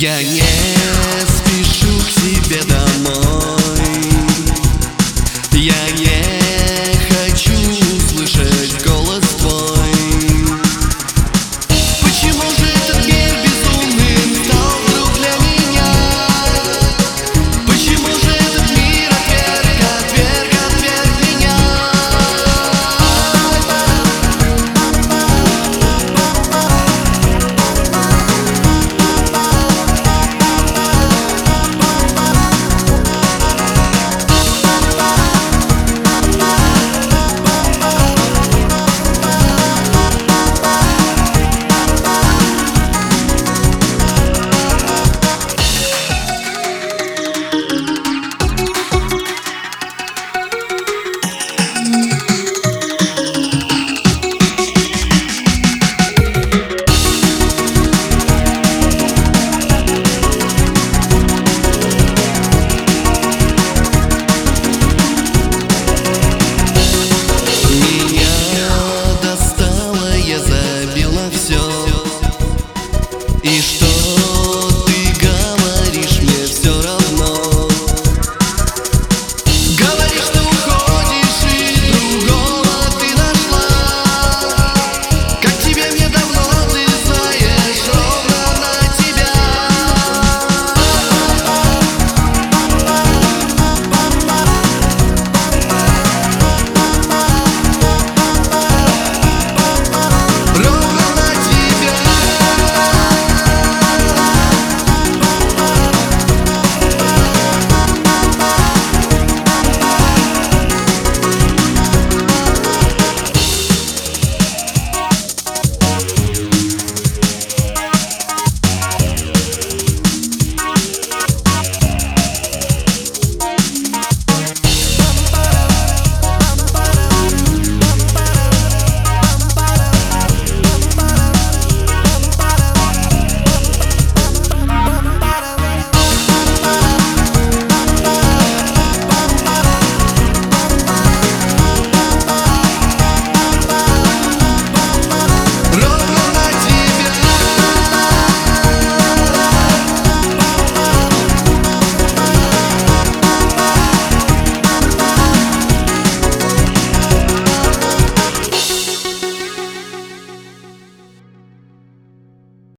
Я не спешу к себе домой.